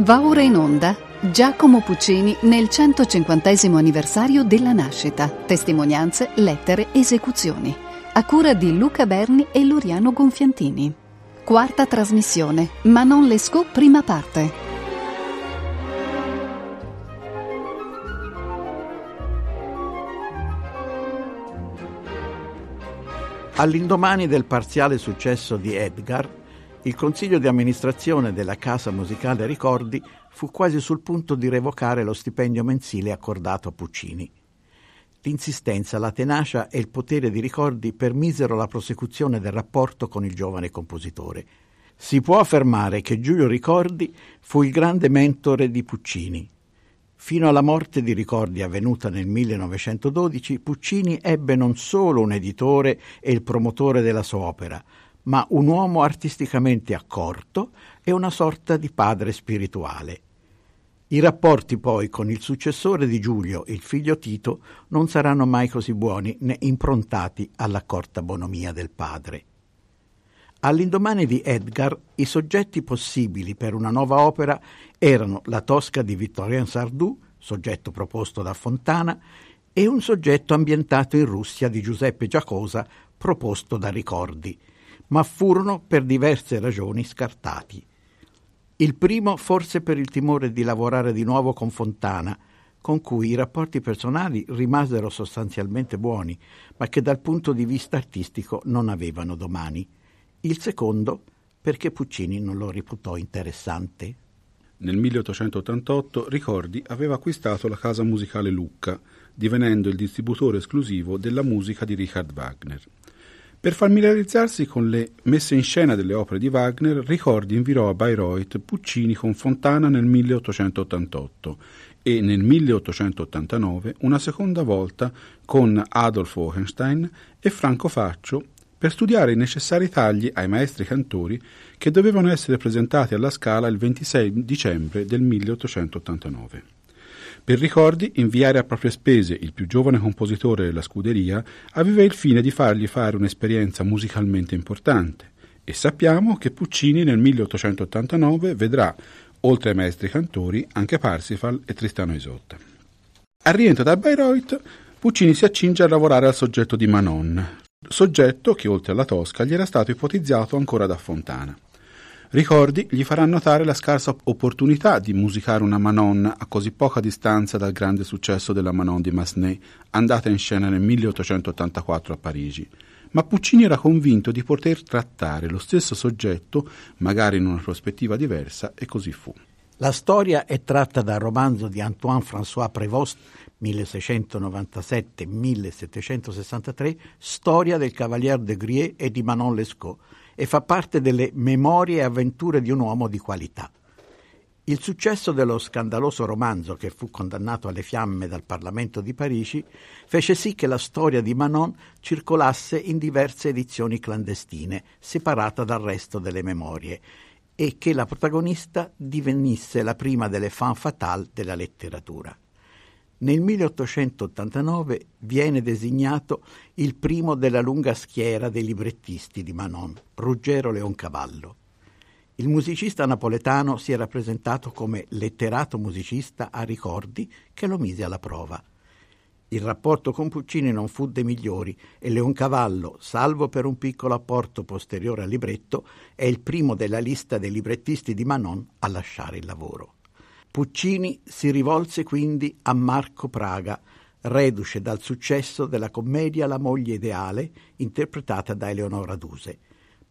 Va ora in onda Giacomo Puccini nel 150 anniversario della nascita. Testimonianze, lettere, esecuzioni. A cura di Luca Berni e Loriano Gonfiantini. Quarta trasmissione. Manon Lescaut, prima parte. All'indomani del parziale successo di Edgar, il consiglio di amministrazione della Casa Musicale Ricordi fu quasi sul punto di revocare lo stipendio mensile accordato a Puccini. L'insistenza, la tenacia e il potere di Ricordi permisero la prosecuzione del rapporto con il giovane compositore. Si può affermare che Giulio Ricordi fu il grande mentore di Puccini. Fino alla morte di Ricordi avvenuta nel 1912, Puccini ebbe non solo un editore e il promotore della sua opera, ma un uomo artisticamente accorto e una sorta di padre spirituale. I rapporti poi con il successore di Giulio, il figlio Tito, non saranno mai così buoni né improntati all'accorta bonomia del padre. All'indomani di Edgar, i soggetti possibili per una nuova opera erano la Tosca di Victorien Sardou, soggetto proposto da Fontana, e un soggetto ambientato in Russia di Giuseppe Giacosa, proposto da Ricordi, ma furono per diverse ragioni scartati. Il primo forse per il timore di lavorare di nuovo con Fontana, con cui i rapporti personali rimasero sostanzialmente buoni, ma che dal punto di vista artistico non avevano domani il secondo perché Puccini non lo reputò interessante. Nel 1888 Ricordi aveva acquistato la casa musicale Lucca, divenendo il distributore esclusivo della musica di Richard Wagner. Per familiarizzarsi con le messe in scena delle opere di Wagner, Ricordi inviò a Bayreuth Puccini con Fontana nel 1888 e nel 1889 una seconda volta con Adolf Hohenstein e Franco Faccio per studiare i necessari tagli ai maestri cantori che dovevano essere presentati alla Scala il 26 dicembre del 1889. Per ricordi, inviare a proprie spese il più giovane compositore della scuderia aveva il fine di fargli fare un'esperienza musicalmente importante e sappiamo che Puccini nel 1889 vedrà, oltre ai maestri cantori, anche Parsifal e Tristano Isotta. Al rientro da Bayreuth, Puccini si accinge a lavorare al soggetto di Manon, soggetto che oltre alla Tosca gli era stato ipotizzato ancora da Fontana. Ricordi gli farà notare la scarsa opportunità di musicare una Manon a così poca distanza dal grande successo della Manon di Massenet, andata in scena nel 1884 a Parigi. Ma Puccini era convinto di poter trattare lo stesso soggetto, magari in una prospettiva diversa, e così fu. La storia è tratta dal romanzo di Antoine-François Prévost 1697-1763, Storia del Cavalier de Grie e di Manon Lescaut, e fa parte delle memorie e avventure di un uomo di qualità. Il successo dello scandaloso romanzo, che fu condannato alle fiamme dal Parlamento di Parigi, fece sì che la storia di Manon circolasse in diverse edizioni clandestine, separata dal resto delle memorie, e che la protagonista divenisse la prima delle fan fatale della letteratura. Nel 1889 viene designato il primo della lunga schiera dei librettisti di Manon, Ruggero Leoncavallo. Il musicista napoletano si era presentato come letterato musicista a ricordi che lo mise alla prova. Il rapporto con Puccini non fu dei migliori e Leoncavallo, salvo per un piccolo apporto posteriore al libretto, è il primo della lista dei librettisti di Manon a lasciare il lavoro. Puccini si rivolse quindi a Marco Praga, reduce dal successo della commedia La moglie ideale, interpretata da Eleonora Duse.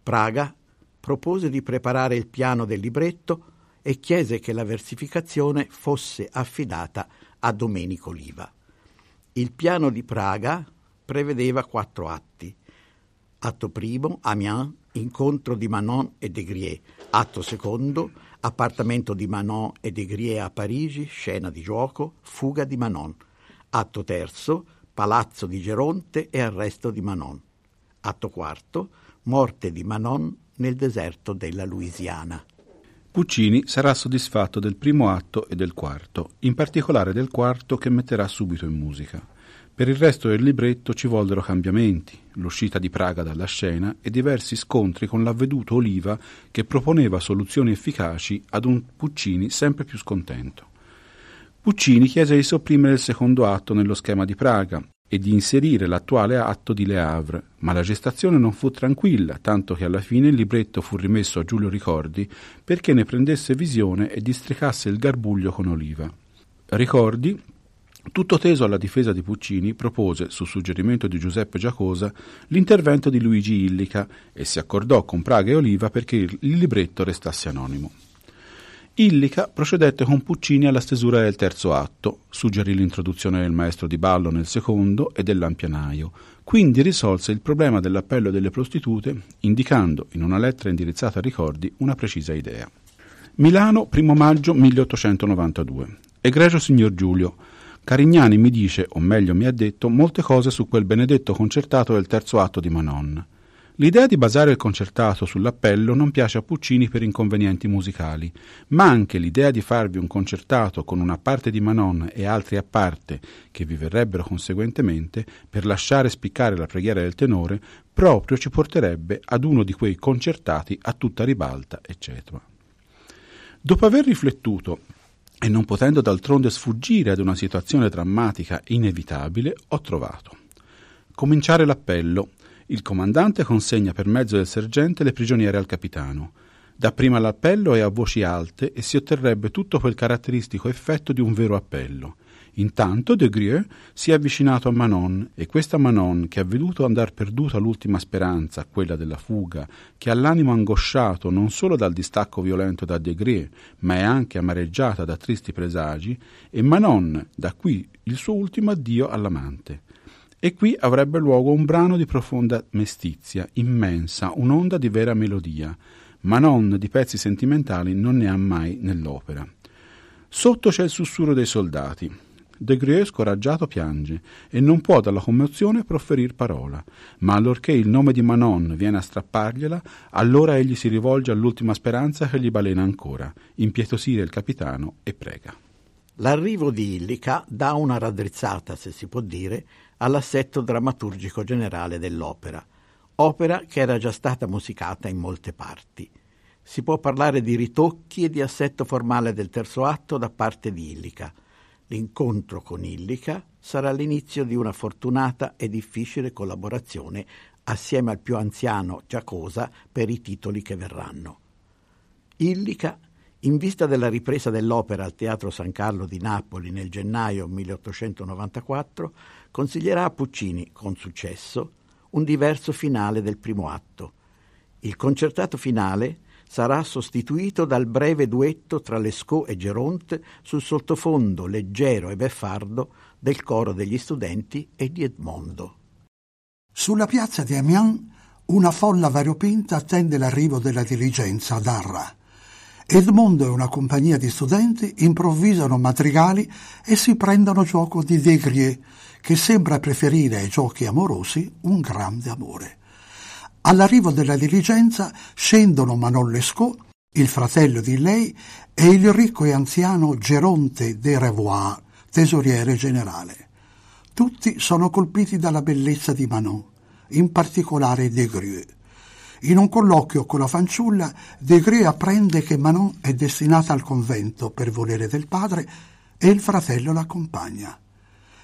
Praga propose di preparare il piano del libretto e chiese che la versificazione fosse affidata a Domenico Liva. Il piano di Praga prevedeva quattro atti. Atto primo, Amiens, incontro di Manon e De Grie. Atto secondo, appartamento di Manon e De Grie a Parigi, scena di gioco, fuga di Manon. Atto terzo, palazzo di Geronte e arresto di Manon. Atto quarto, morte di Manon nel deserto della Louisiana. Puccini sarà soddisfatto del primo atto e del quarto, in particolare del quarto che metterà subito in musica. Per il resto del libretto ci vollero cambiamenti, l'uscita di Praga dalla scena e diversi scontri con l'avveduto Oliva che proponeva soluzioni efficaci ad un Puccini sempre più scontento. Puccini chiese di sopprimere il secondo atto nello schema di Praga e di inserire l'attuale atto di Le Havre, ma la gestazione non fu tranquilla, tanto che alla fine il libretto fu rimesso a Giulio Ricordi perché ne prendesse visione e districasse il garbuglio con Oliva. Ricordi tutto teso alla difesa di Puccini, propose, su suggerimento di Giuseppe Giacosa, l'intervento di Luigi Illica e si accordò con Praga e Oliva perché il libretto restasse anonimo. Illica procedette con Puccini alla stesura del terzo atto, suggerì l'introduzione del maestro di ballo nel secondo e del lampianaio, quindi risolse il problema dell'appello delle prostitute, indicando in una lettera indirizzata a Ricordi una precisa idea. Milano, 1 maggio 1892. Egregio signor Giulio, Carignani mi dice, o meglio mi ha detto, molte cose su quel benedetto concertato del terzo atto di Manon. L'idea di basare il concertato sull'appello non piace a Puccini per inconvenienti musicali, ma anche l'idea di farvi un concertato con una parte di Manon e altri a parte, che vi verrebbero conseguentemente, per lasciare spiccare la preghiera del tenore, proprio ci porterebbe ad uno di quei concertati a tutta ribalta, eccetera. Dopo aver riflettuto e non potendo d'altronde sfuggire ad una situazione drammatica inevitabile, ho trovato. Cominciare l'appello. Il comandante consegna per mezzo del sergente le prigioniere al capitano. Dapprima l'appello e a voci alte e si otterrebbe tutto quel caratteristico effetto di un vero appello. Intanto De Grieux si è avvicinato a Manon e questa Manon, che ha veduto andar perduta l'ultima speranza, quella della fuga, che ha l'animo angosciato non solo dal distacco violento da De Grieux, ma è anche amareggiata da tristi presagi, e Manon, da qui il suo ultimo addio all'amante. E qui avrebbe luogo un brano di profonda mestizia, immensa, un'onda di vera melodia. Manon di pezzi sentimentali non ne ha mai nell'opera. Sotto c'è il sussurro dei soldati, De Grieux, scoraggiato, piange e non può dalla commozione profferir parola, ma allorché il nome di Manon viene a strappargliela, allora egli si rivolge all'ultima speranza che gli balena ancora, impietosire il capitano e prega. L'arrivo di Illica dà una raddrizzata, se si può dire, all'assetto drammaturgico generale dell'opera, opera che era già stata musicata in molte parti. Si può parlare di ritocchi e di assetto formale del terzo atto da parte di Illica, L'incontro con Illica sarà l'inizio di una fortunata e difficile collaborazione assieme al più anziano Giacosa per i titoli che verranno. Illica, in vista della ripresa dell'opera al Teatro San Carlo di Napoli nel gennaio 1894, consiglierà a Puccini, con successo, un diverso finale del primo atto. Il concertato finale sarà sostituito dal breve duetto tra Lescaut e Geronte sul sottofondo leggero e beffardo del coro degli studenti e di Edmondo. Sulla piazza di Amiens una folla variopinta attende l'arrivo della diligenza ad Arra. Edmondo e una compagnia di studenti improvvisano madrigali e si prendono gioco di Degrier, che sembra preferire ai giochi amorosi un grande amore. All'arrivo della diligenza scendono Manon Lescaut, il fratello di lei, e il ricco e anziano Geronte de Revoir, tesoriere generale. Tutti sono colpiti dalla bellezza di Manon, in particolare De Grieux. In un colloquio con la fanciulla, De Grieux apprende che Manon è destinata al convento per volere del padre e il fratello l'accompagna.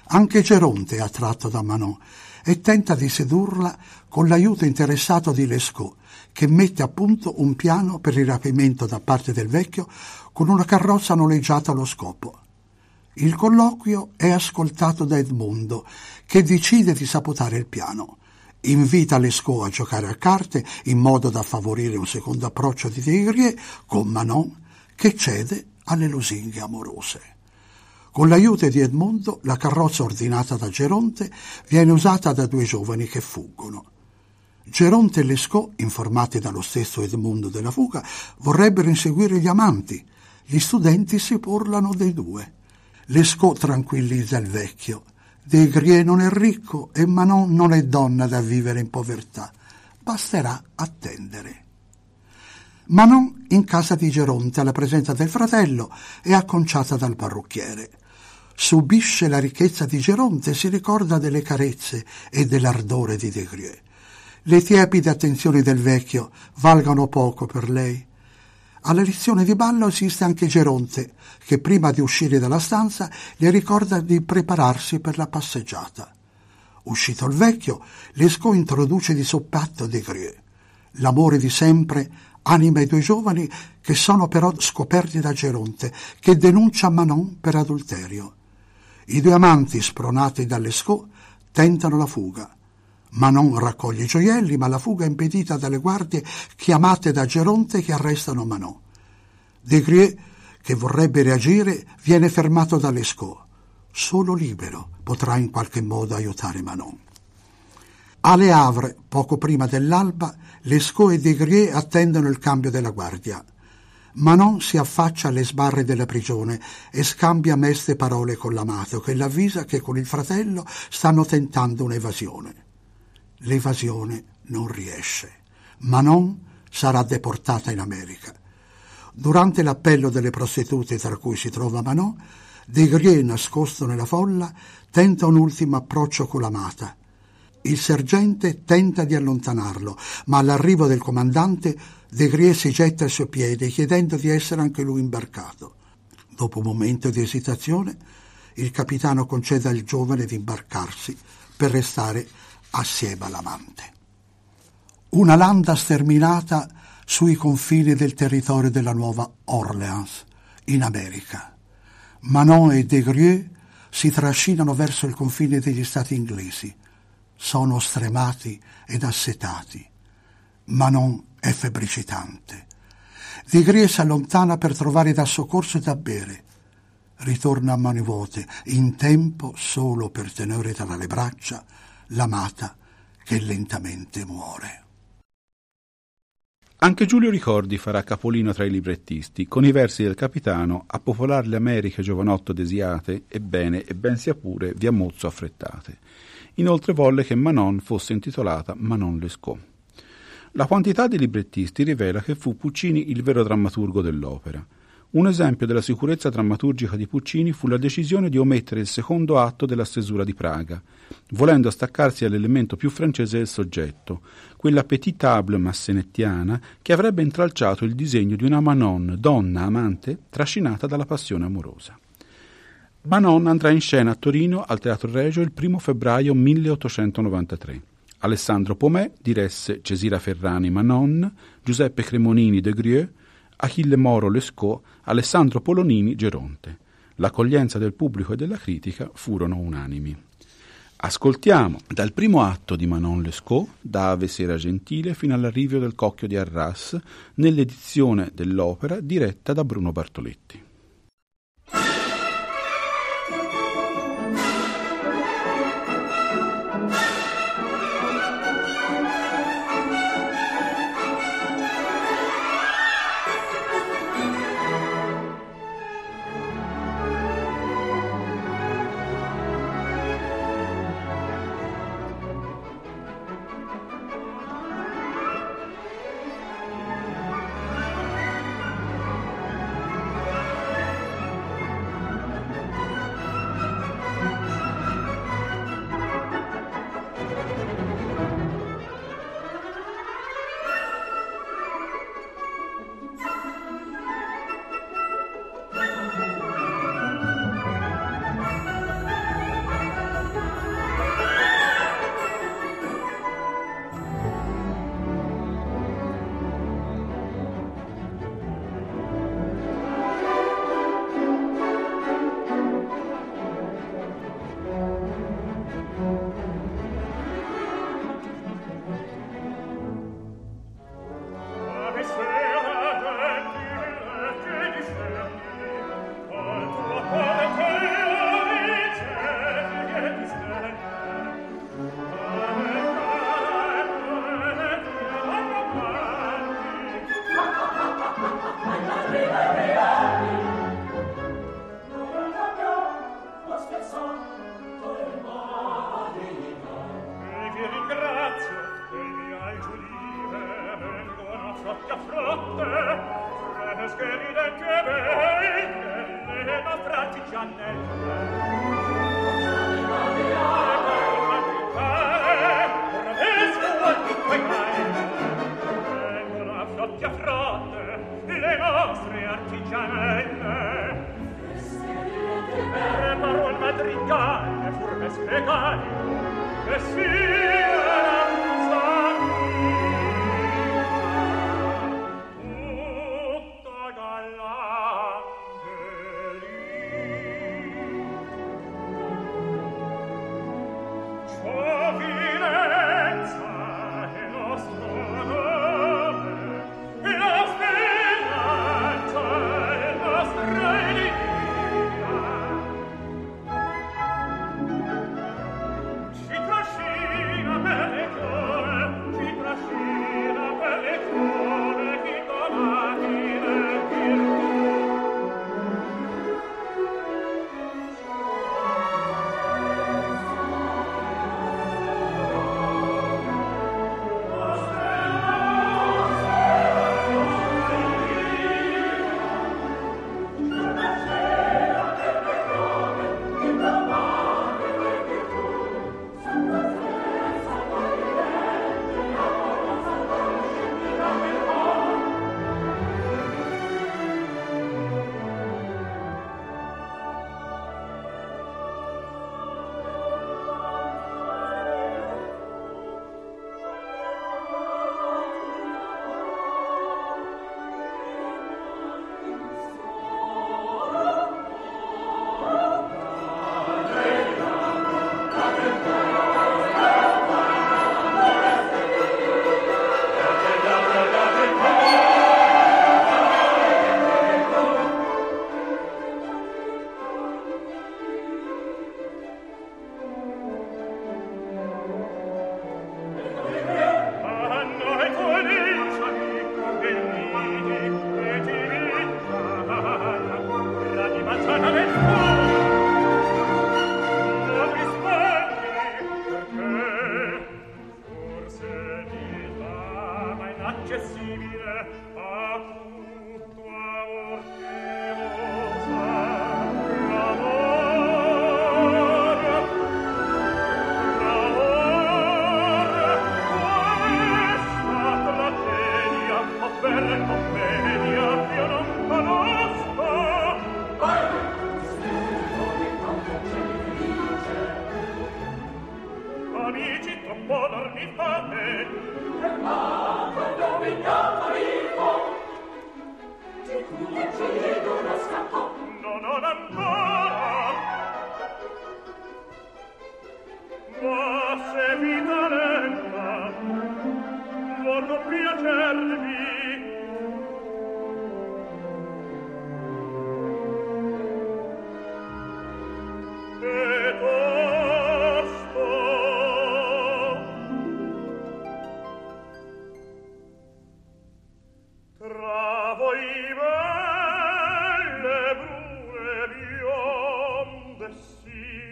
Anche Geronte è attratto da Manon e tenta di sedurla con l'aiuto interessato di Lescaut, che mette a punto un piano per il rapimento da parte del vecchio con una carrozza noleggiata allo scopo. Il colloquio è ascoltato da Edmondo, che decide di sabotare il piano. Invita Lescaut a giocare a carte in modo da favorire un secondo approccio di Tigrier con Manon, che cede alle lusinghe amorose. Con l'aiuto di Edmondo, la carrozza ordinata da Geronte viene usata da due giovani che fuggono. Geronte e Lescaut, informati dallo stesso Edmondo della fuga, vorrebbero inseguire gli amanti. Gli studenti si parlano dei due. Lescaut tranquillizza il vecchio. De Grie non è ricco e Manon non è donna da vivere in povertà. Basterà attendere. Manon in casa di Geronte alla presenza del fratello è acconciata dal parrucchiere. subisce la ricchezza di Geronte e si ricorda delle carezze e dell'ardore di Desgrieux. Le tiepide attenzioni del vecchio valgono poco per lei. Alla lezione di ballo assiste anche Geronte, che prima di uscire dalla stanza le ricorda di prepararsi per la passeggiata. Uscito il vecchio, Lescaut introduce di soppatto Desgrieux. L'amore di sempre anima i due giovani che sono però scoperti da Geronte, che denuncia Manon per adulterio. I due amanti, spronati dall'Escaut, tentano la fuga. Manon raccoglie i gioielli, ma la fuga è impedita dalle guardie chiamate da Geronte che arrestano Manon. Desgrieux, che vorrebbe reagire, viene fermato dall'Escaut. Solo libero potrà in qualche modo aiutare Manon. A Le Havre, poco prima dell'alba, Lescaut e Desgrieux attendono il cambio della guardia. Manon si affaccia alle sbarre della prigione e scambia meste parole con l'amato, che l'avvisa che con il fratello stanno tentando un'evasione. L'evasione non riesce. Manon sarà deportata in America. Durante l'appello delle prostitute, tra cui si trova Manon, Desgrieux, nascosto nella folla, tenta un ultimo approccio con l'amata. Il sergente tenta di allontanarlo, ma all'arrivo del comandante Desgrieux si getta ai suoi piedi chiedendo di essere anche lui imbarcato. Dopo un momento di esitazione, il capitano concede al giovane di imbarcarsi per restare assieme all'amante. Una landa sterminata sui confini del territorio della Nuova Orleans, in America. Manon e Desgrieux si trascinano verso il confine degli stati inglesi sono stremati ed assetati, ma non è febbricitante. Digrie si allontana per trovare da soccorso e da bere. Ritorna a mani vuote, in tempo solo per tenere tra le braccia l'amata che lentamente muore. Anche Giulio Ricordi farà capolino tra i librettisti, con i versi del capitano a popolar le Americhe giovanotto desiate, ebbene e ben sia pure via mozzo affrettate. Inoltre volle che Manon fosse intitolata Manon Lescaut. La quantità di librettisti rivela che fu Puccini il vero drammaturgo dell'opera. Un esempio della sicurezza drammaturgica di Puccini fu la decisione di omettere il secondo atto della stesura di Praga, volendo staccarsi all'elemento più francese del soggetto, quella petite table massenettiana che avrebbe intralciato il disegno di una Manon, donna amante, trascinata dalla passione amorosa. Manon andrà in scena a Torino al Teatro Regio il 1 febbraio 1893. Alessandro Pomè diresse Cesira Ferrani Manon, Giuseppe Cremonini De Grieux, Achille Moro Lescaut, Alessandro Polonini Geronte. L'accoglienza del pubblico e della critica furono unanimi. Ascoltiamo dal primo atto di Manon Lescaut, da Ave Sera Gentile, fino all'arrivio del Cocchio di Arras, nell'edizione dell'opera diretta da Bruno Bartoletti.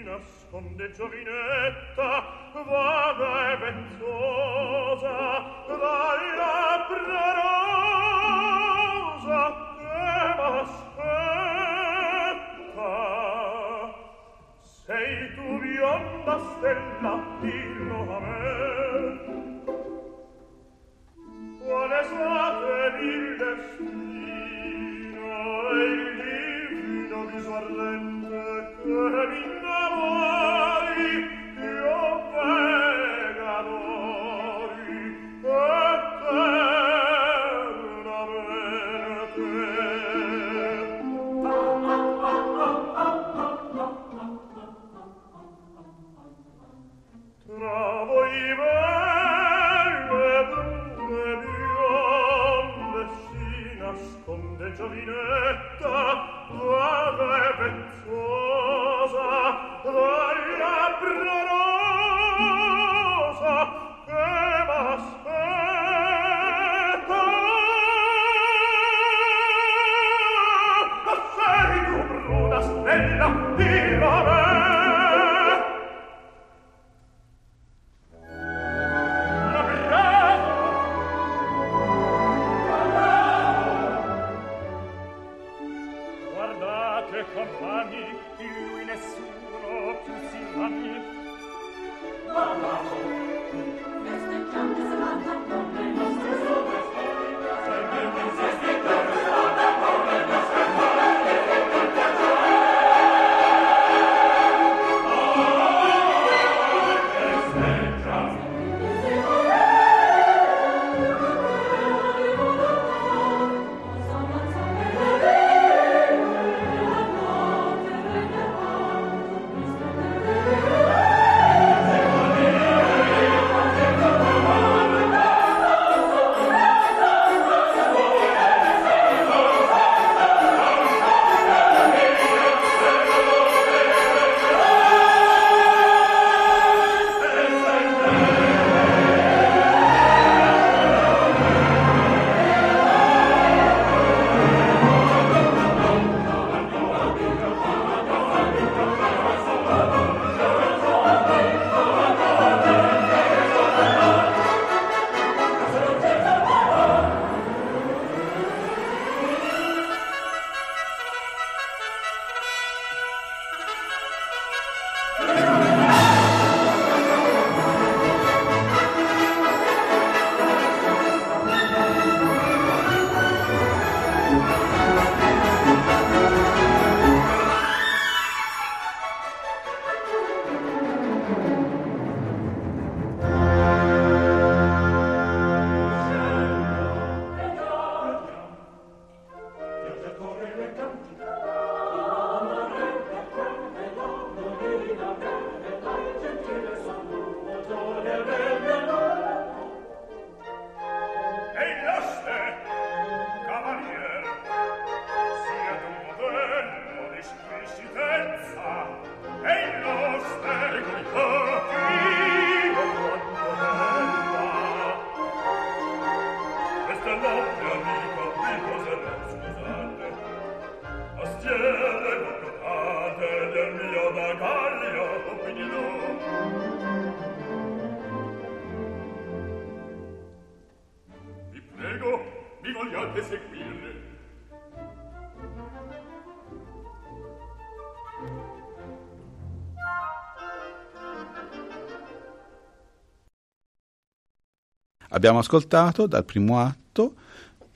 nasconde giovinetta vaga e pensosa dalla prerosa che m'aspetta sei tu bionda stella Abbiamo ascoltato dal primo atto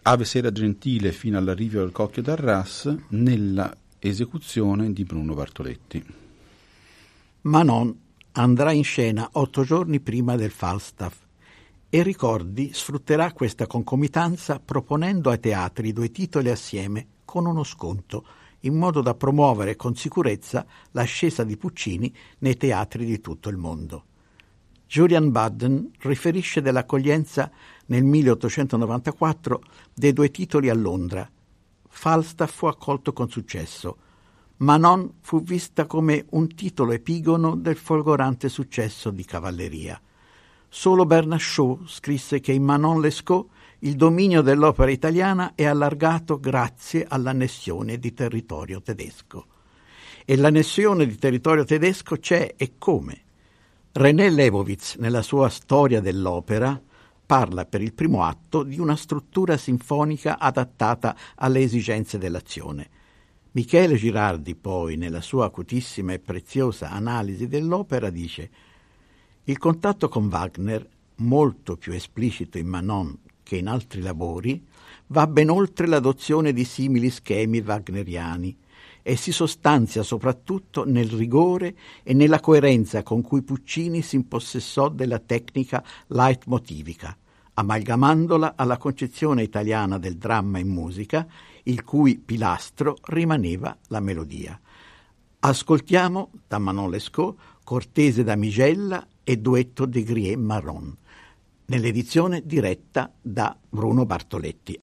Ave Sera Gentile fino all'arrivo del Cocchio d'Arras nella esecuzione di Bruno Bartoletti. Manon andrà in scena otto giorni prima del Falstaff e Ricordi sfrutterà questa concomitanza proponendo ai teatri due titoli assieme con uno sconto, in modo da promuovere con sicurezza l'ascesa di Puccini nei teatri di tutto il mondo. Julian Budden riferisce dell'accoglienza nel 1894 dei due titoli a Londra. Falstaff fu accolto con successo, Manon fu vista come un titolo epigono del folgorante successo di cavalleria. Solo Bernard Shaw scrisse che in Manon Lescaut il dominio dell'opera italiana è allargato grazie all'annessione di territorio tedesco. E l'annessione di territorio tedesco c'è e come? René Leibowitz, nella sua storia dell'opera, parla per il primo atto di una struttura sinfonica adattata alle esigenze dell'azione. Michele Girardi poi, nella sua acutissima e preziosa analisi dell'opera, dice il contatto con Wagner, molto più esplicito in Manon che in altri lavori, va ben oltre l'adozione di simili schemi wagneriani e si sostanzia soprattutto nel rigore e nella coerenza con cui Puccini si impossessò della tecnica leitmotivica, amalgamandola alla concezione italiana del dramma in musica il cui pilastro rimaneva la melodia. Ascoltiamo da Manon Lescaut Cortese da Migella e duetto di Grie Marron, nell'edizione diretta da Bruno Bartoletti.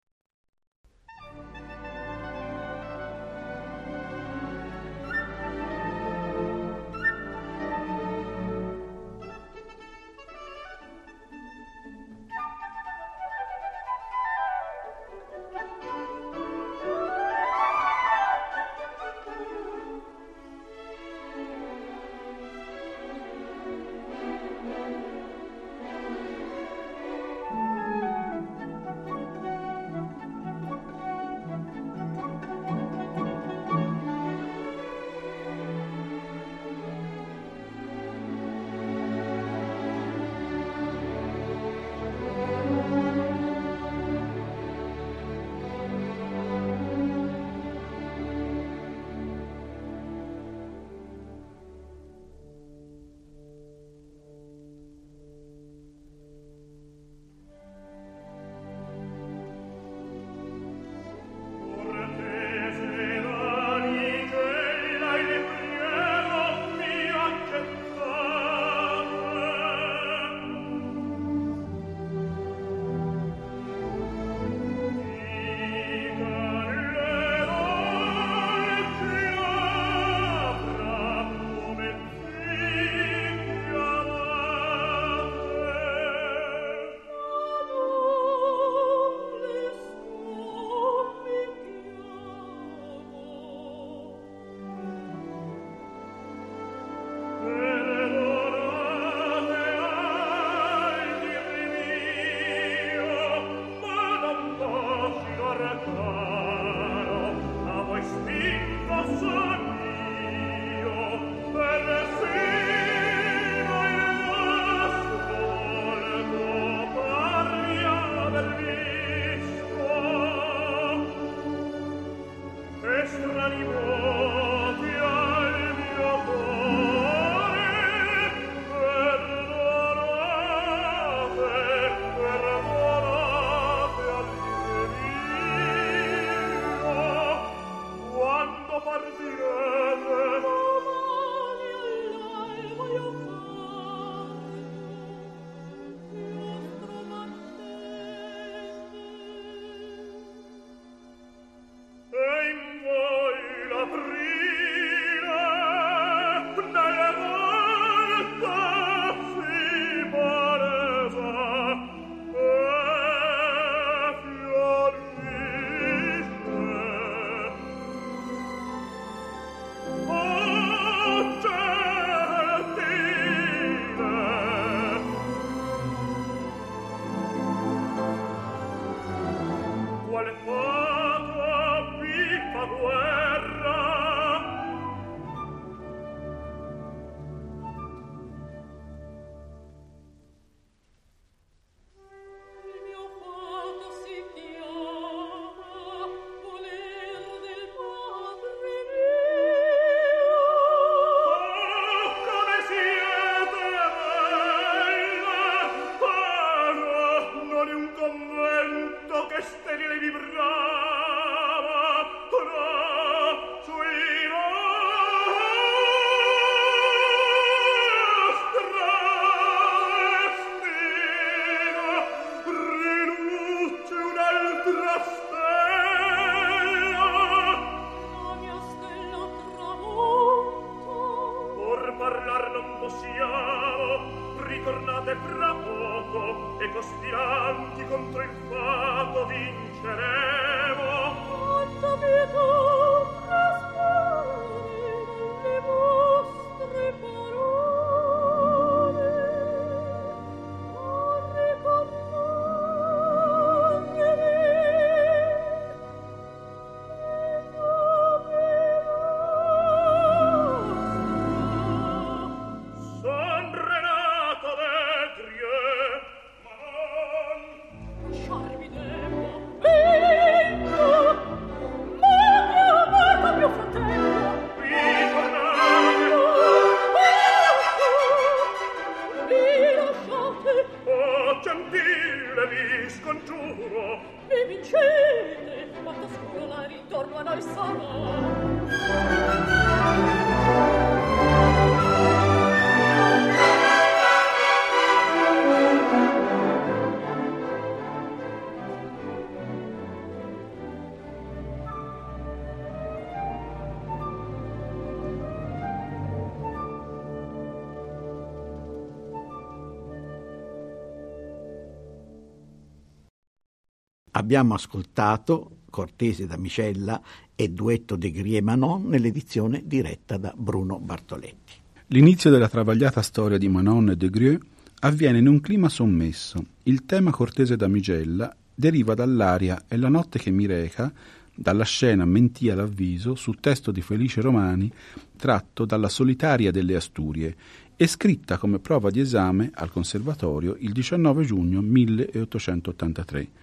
Abbiamo ascoltato Cortese da Micella e Duetto de Grie Manon nell'edizione diretta da Bruno Bartoletti. L'inizio della travagliata storia di Manon e de Grieux avviene in un clima sommesso. Il tema Cortese da Micella deriva dall'aria E la notte che mi reca, dalla scena Mentia l'avviso, su testo di Felice Romani, tratto dalla Solitaria delle Asturie e scritta come prova di esame al Conservatorio il 19 giugno 1883.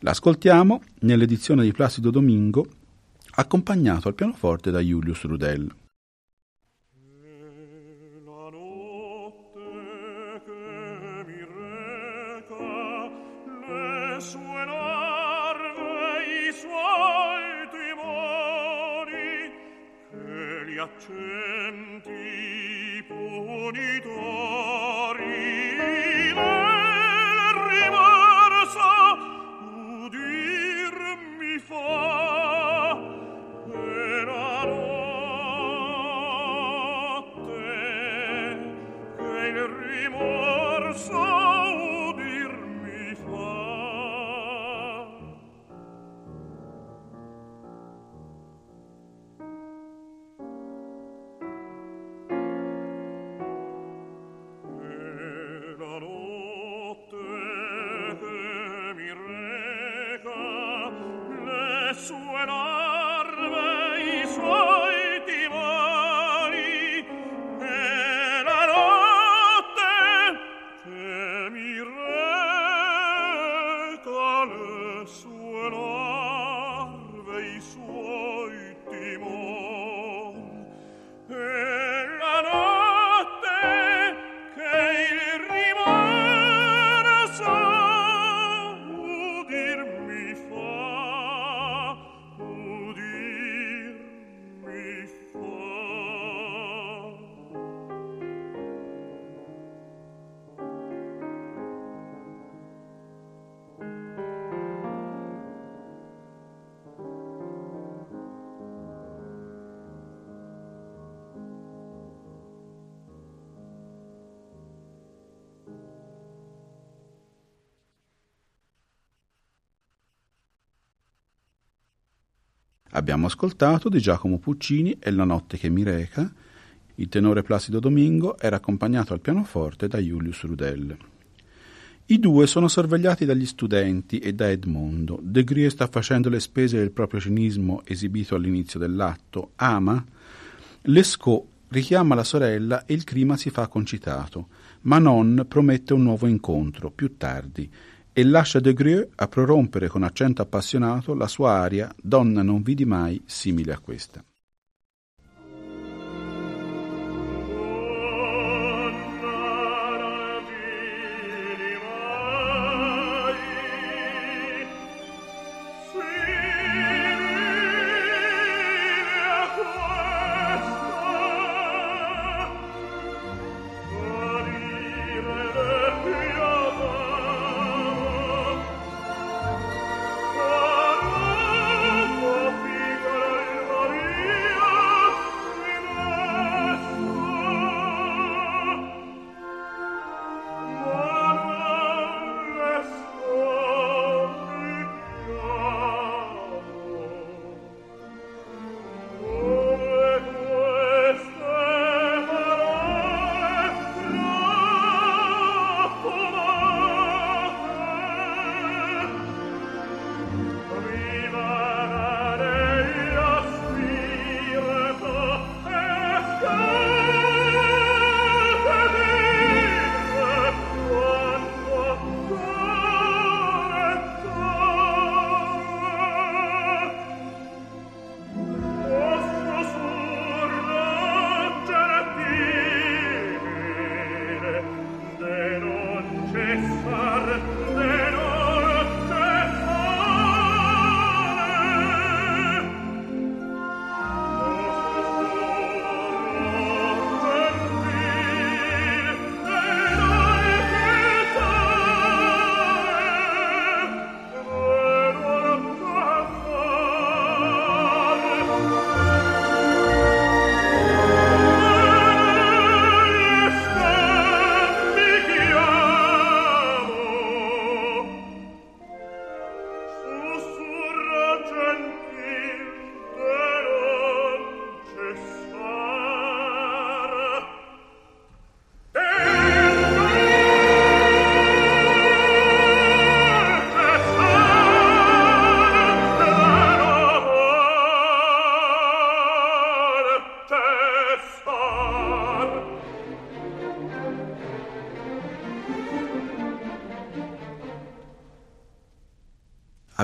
L'ascoltiamo nell'edizione di Placido Domingo, accompagnato al pianoforte da Julius Rudel. Abbiamo ascoltato di Giacomo Puccini e La notte che mi reca. Il tenore Placido Domingo era accompagnato al pianoforte da Julius Rudel. I due sono sorvegliati dagli studenti e da Edmondo. De Grie sta facendo le spese del proprio cinismo esibito all'inizio dell'atto. Ama. Lescaut richiama la sorella e il clima si fa concitato. Manon promette un nuovo incontro, più tardi e lascia De Grieux a prorompere con accento appassionato la sua aria Donna non vidi mai simile a questa.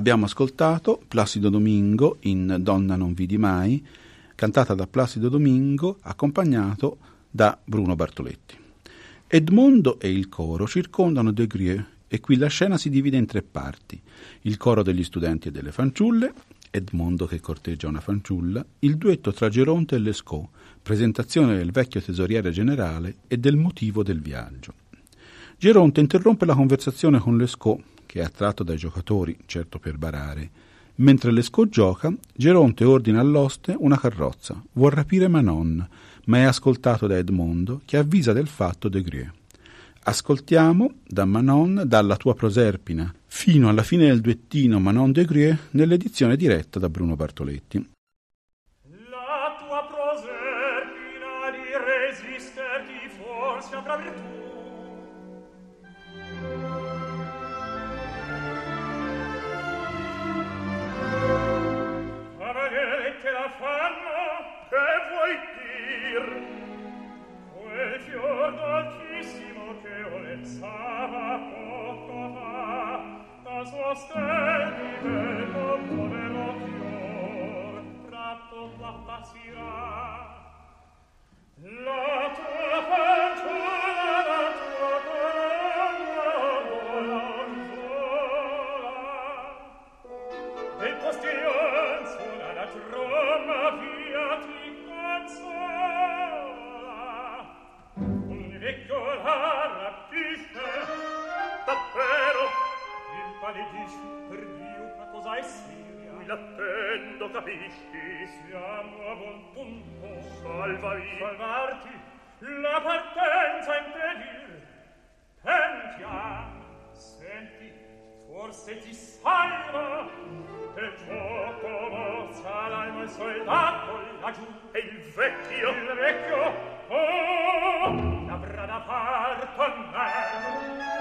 Abbiamo ascoltato Placido Domingo in Donna non vidi mai, cantata da Placido Domingo, accompagnato da Bruno Bartoletti. Edmondo e il coro circondano De Grieux e qui la scena si divide in tre parti. Il coro degli studenti e delle fanciulle, Edmondo che corteggia una fanciulla, il duetto tra Geronte e Lescaut, presentazione del vecchio tesoriere generale e del motivo del viaggio. Geronte interrompe la conversazione con Lescaut che è attratto dai giocatori, certo per barare. Mentre Lescaut gioca, Geronte ordina all'oste una carrozza. Vuol rapire Manon, ma è ascoltato da Edmondo, che avvisa del fatto De Grieux. Ascoltiamo da Manon, dalla tua Proserpina, fino alla fine del duettino Manon De Grieux nell'edizione diretta da Bruno Bartoletti. fior dolcissimo che olezzava poco fa. Povero fior ratto la passirà la tua male dici per Dio la cosa è seria qui l'attendo capisci? siamo a buon punto. Salvami salvarti la partenza impedir pentia senti forse ti salva. E gioco mozza l'alma il soldato laggiù e il vecchio? Il vecchio oh l'avrà da far tornare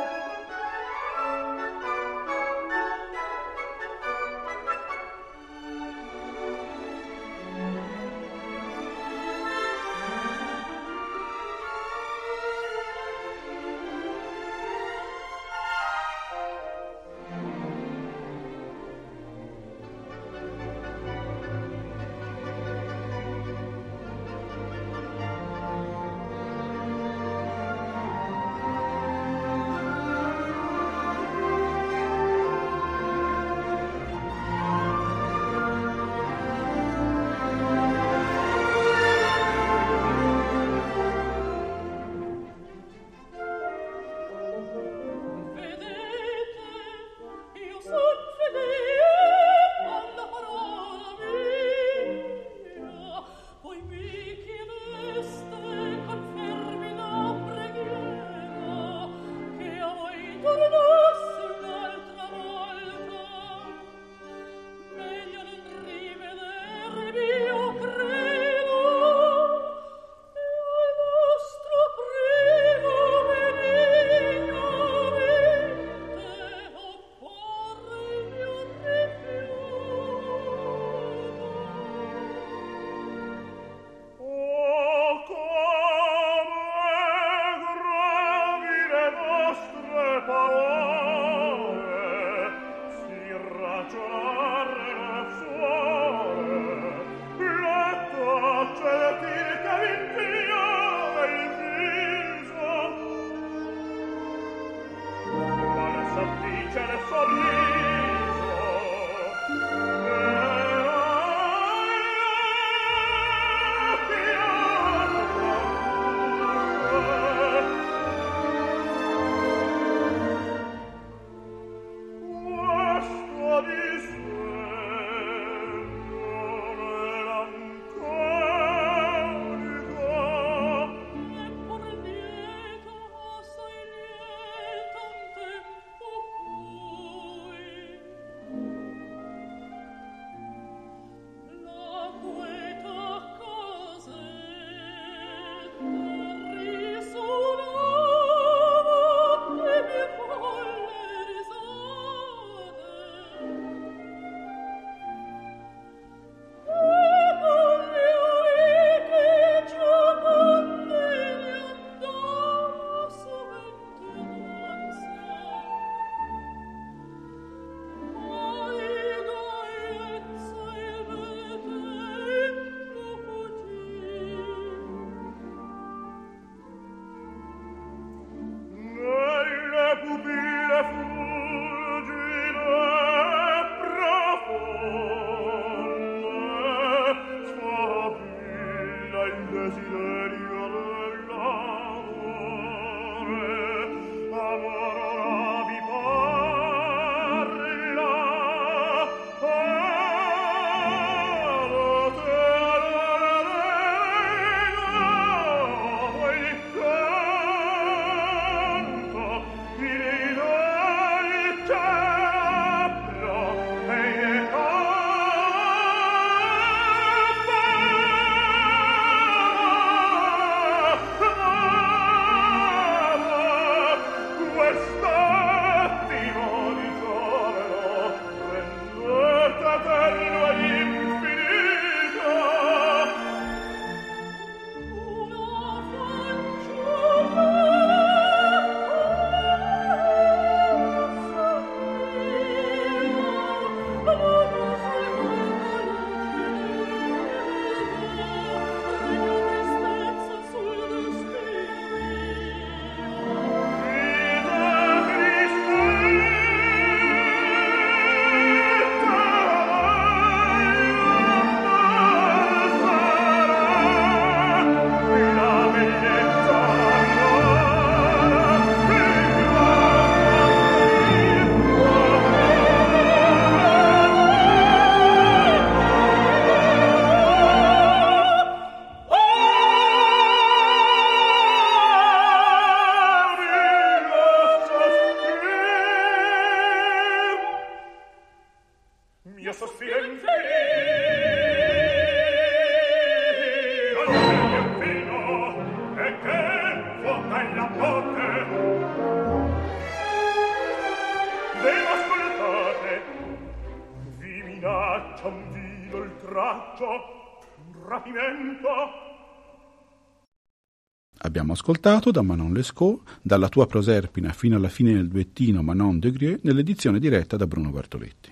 ascoltato da Manon Lescaut, dalla tua Proserpina fino alla fine del duettino Manon de Grieux, nell'edizione diretta da Bruno Bartoletti.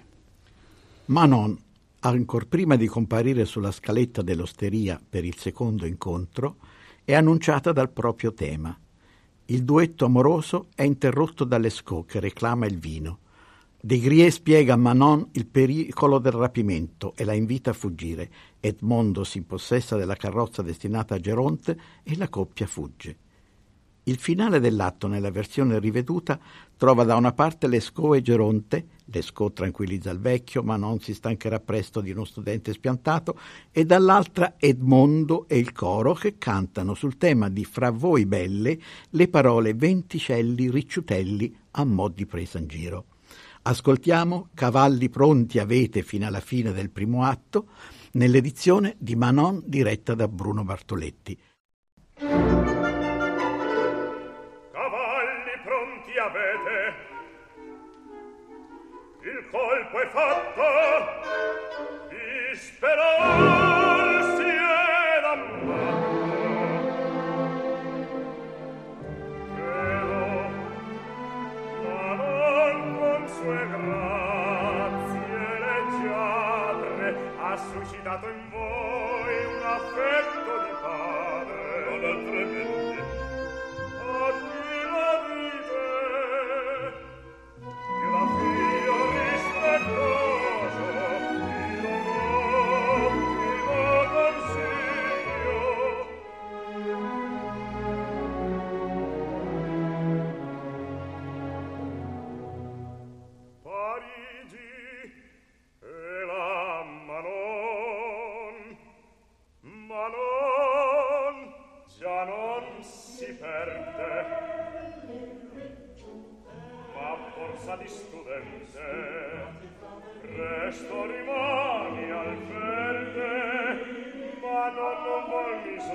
Manon, ancor prima di comparire sulla scaletta dell'osteria per il secondo incontro, è annunciata dal proprio tema. Il duetto amoroso è interrotto da Lescaut che reclama il vino. De Grieux spiega a Manon il pericolo del rapimento e la invita a fuggire. Edmondo si impossessa della carrozza destinata a Geronte e la coppia fugge. Il finale dell'atto, nella versione riveduta, trova da una parte Lescaut e Geronte, Lescaut tranquillizza il vecchio, ma non si stancherà presto di uno studente spiantato, e dall'altra Edmondo e il coro che cantano sul tema di Fra voi belle le parole venticelli, ricciutelli a mo' di presa in giro. Ascoltiamo Cavalli pronti avete fino alla fine del primo atto nell'edizione di Manon diretta da Bruno Bartoletti. Cavalli pronti avete. Il colpo è fatto. Disperarsi suscitato in voi un affetto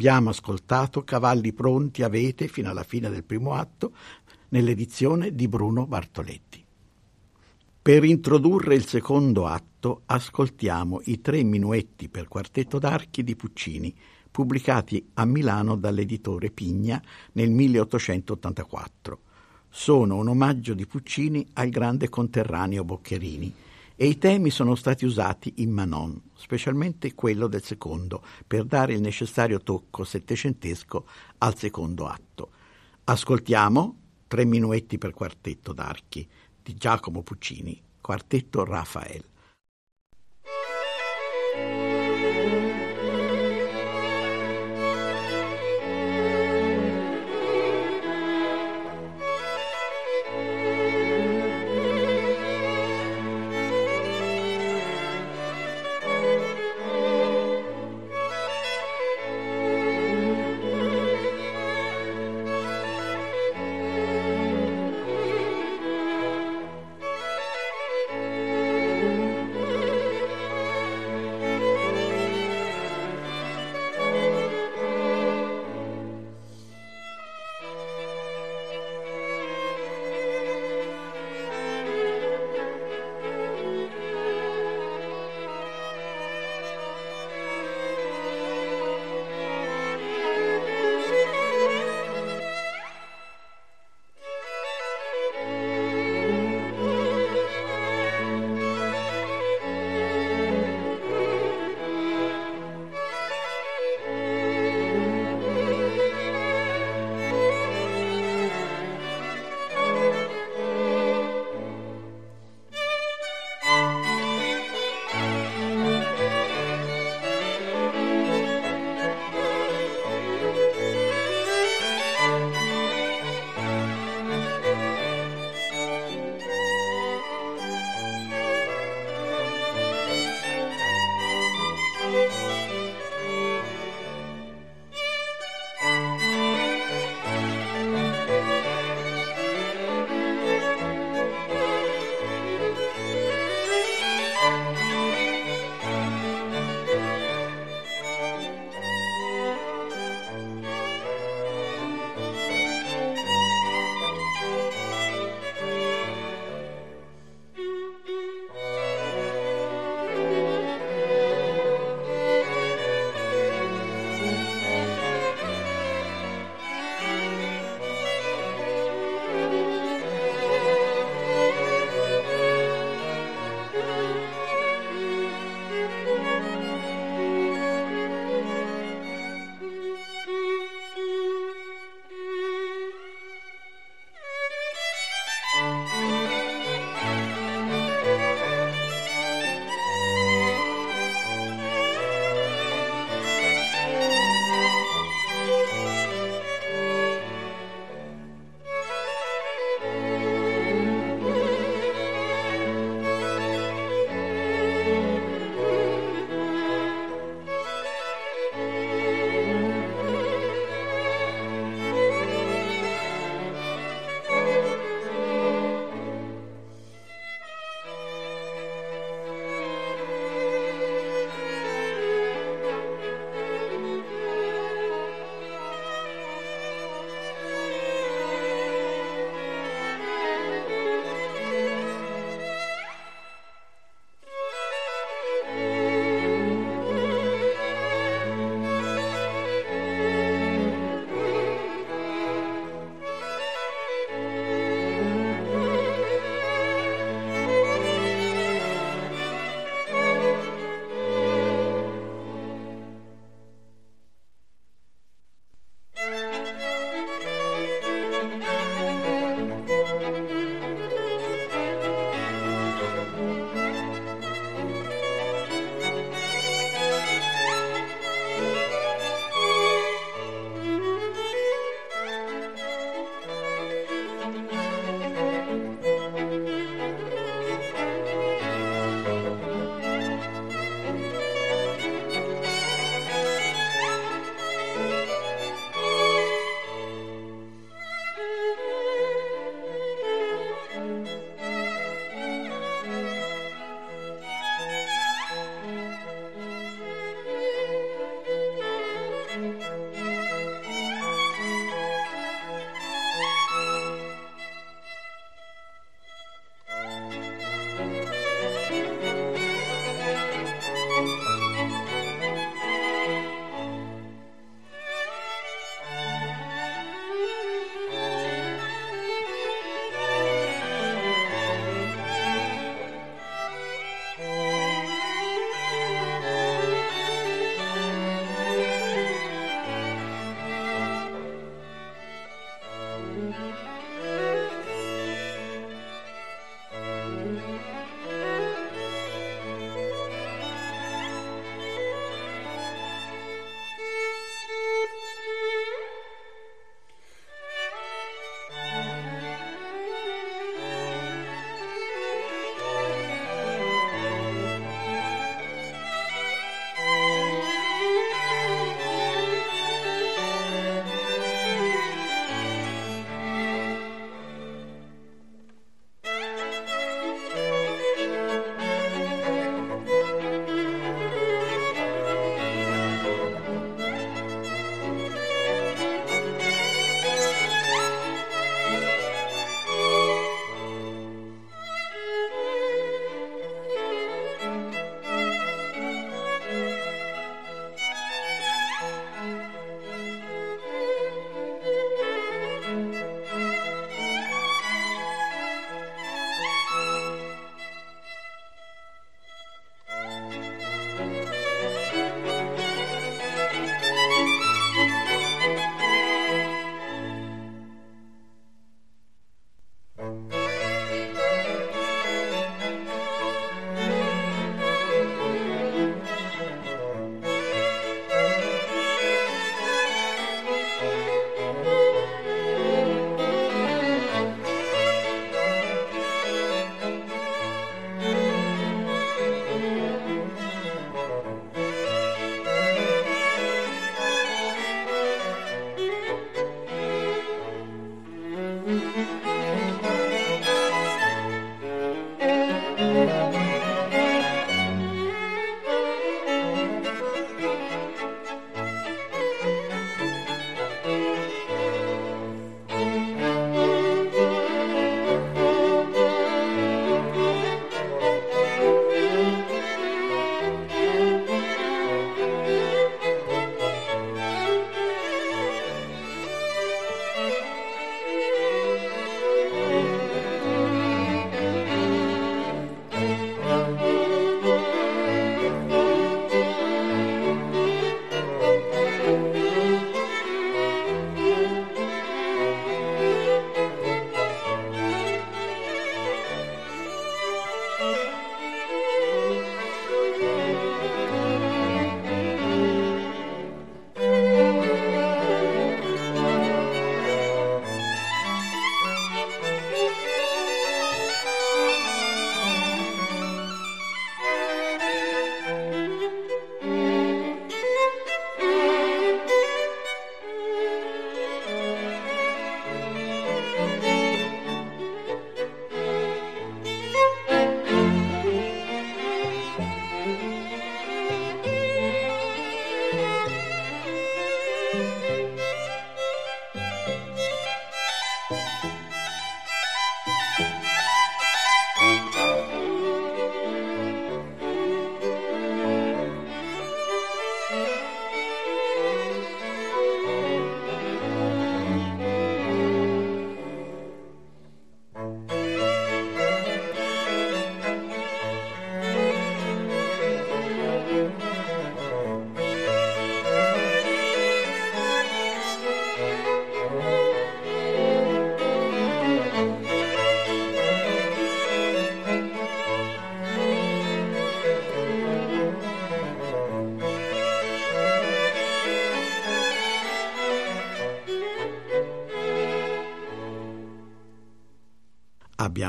Abbiamo ascoltato Cavalli pronti avete fino alla fine del primo atto nell'edizione di Bruno Bartoletti. Per introdurre il secondo atto ascoltiamo i tre minuetti per quartetto d'archi di Puccini, pubblicati a Milano dall'editore Pigna nel 1884. Sono un omaggio di Puccini al grande conterraneo Boccherini e i temi sono stati usati in Manon, specialmente quello del secondo, per dare il necessario tocco settecentesco al secondo atto. Ascoltiamo Tre minuetti per quartetto d'archi di Giacomo Puccini, quartetto Rafael.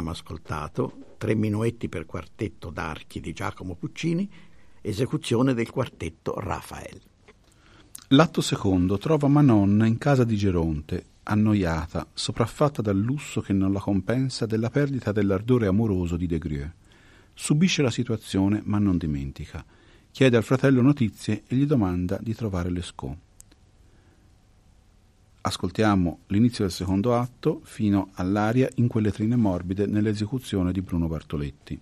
Abbiamo ascoltato tre minuetti per quartetto d'archi di Giacomo Puccini, esecuzione del quartetto Rafael. L'atto secondo trova Manon in casa di Geronte, annoiata, sopraffatta dal lusso che non la compensa della perdita dell'ardore amoroso di De Grieux. Subisce la situazione ma non dimentica. Chiede al fratello notizie e gli domanda di trovare Lescaut. Ascoltiamo l'inizio del secondo atto fino all'aria in quelle trine morbide nell'esecuzione di Bruno Bartoletti.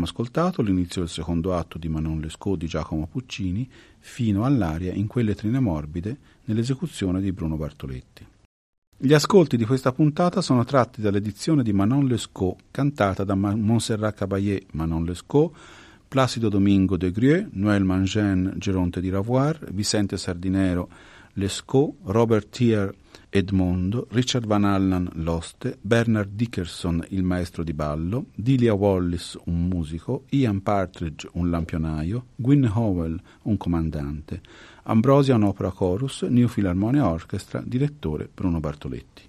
Abbiamo ascoltato l'inizio del secondo atto di Manon Lescaut di Giacomo Puccini fino all'aria in quelle trine morbide nell'esecuzione di Bruno Bartoletti. Gli ascolti di questa puntata sono tratti dall'edizione di Manon Lescaut cantata da Montserrat Caballé Manon Lescaut, Placido Domingo de Grieux, Noël Mangin Geronte di Ravoir, Vicente Sardinero Lescaut, Robert Thier Edmondo, Richard Van Allen l'oste, Bernard Dickerson il maestro di ballo, Delia Wallis un musico, Ian Partridge un lampionaio, Gwyn Howell un comandante, Ambrosia un'opera chorus, New Philharmonia Orchestra, direttore Bruno Bartoletti.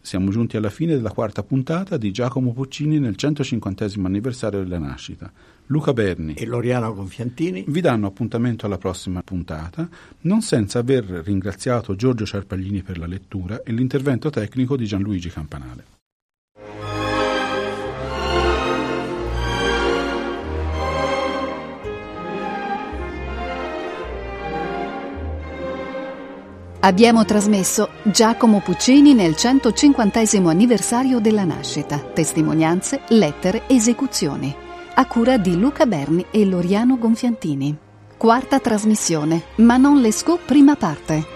Siamo giunti alla fine della quarta puntata di Giacomo Puccini nel 150 anniversario della nascita. Luca Berni. E Loriano Gonfiantini vi danno appuntamento alla prossima puntata, non senza aver ringraziato Giorgio Ciarpaglini per la lettura e l'intervento tecnico di Gianluigi Campanale. Abbiamo trasmesso Giacomo Puccini nel 150 anniversario della nascita, testimonianze, lettere, esecuzioni a cura di Luca Berni e Loriano Gonfiantini. Quarta trasmissione, Manon Lescaut, prima parte.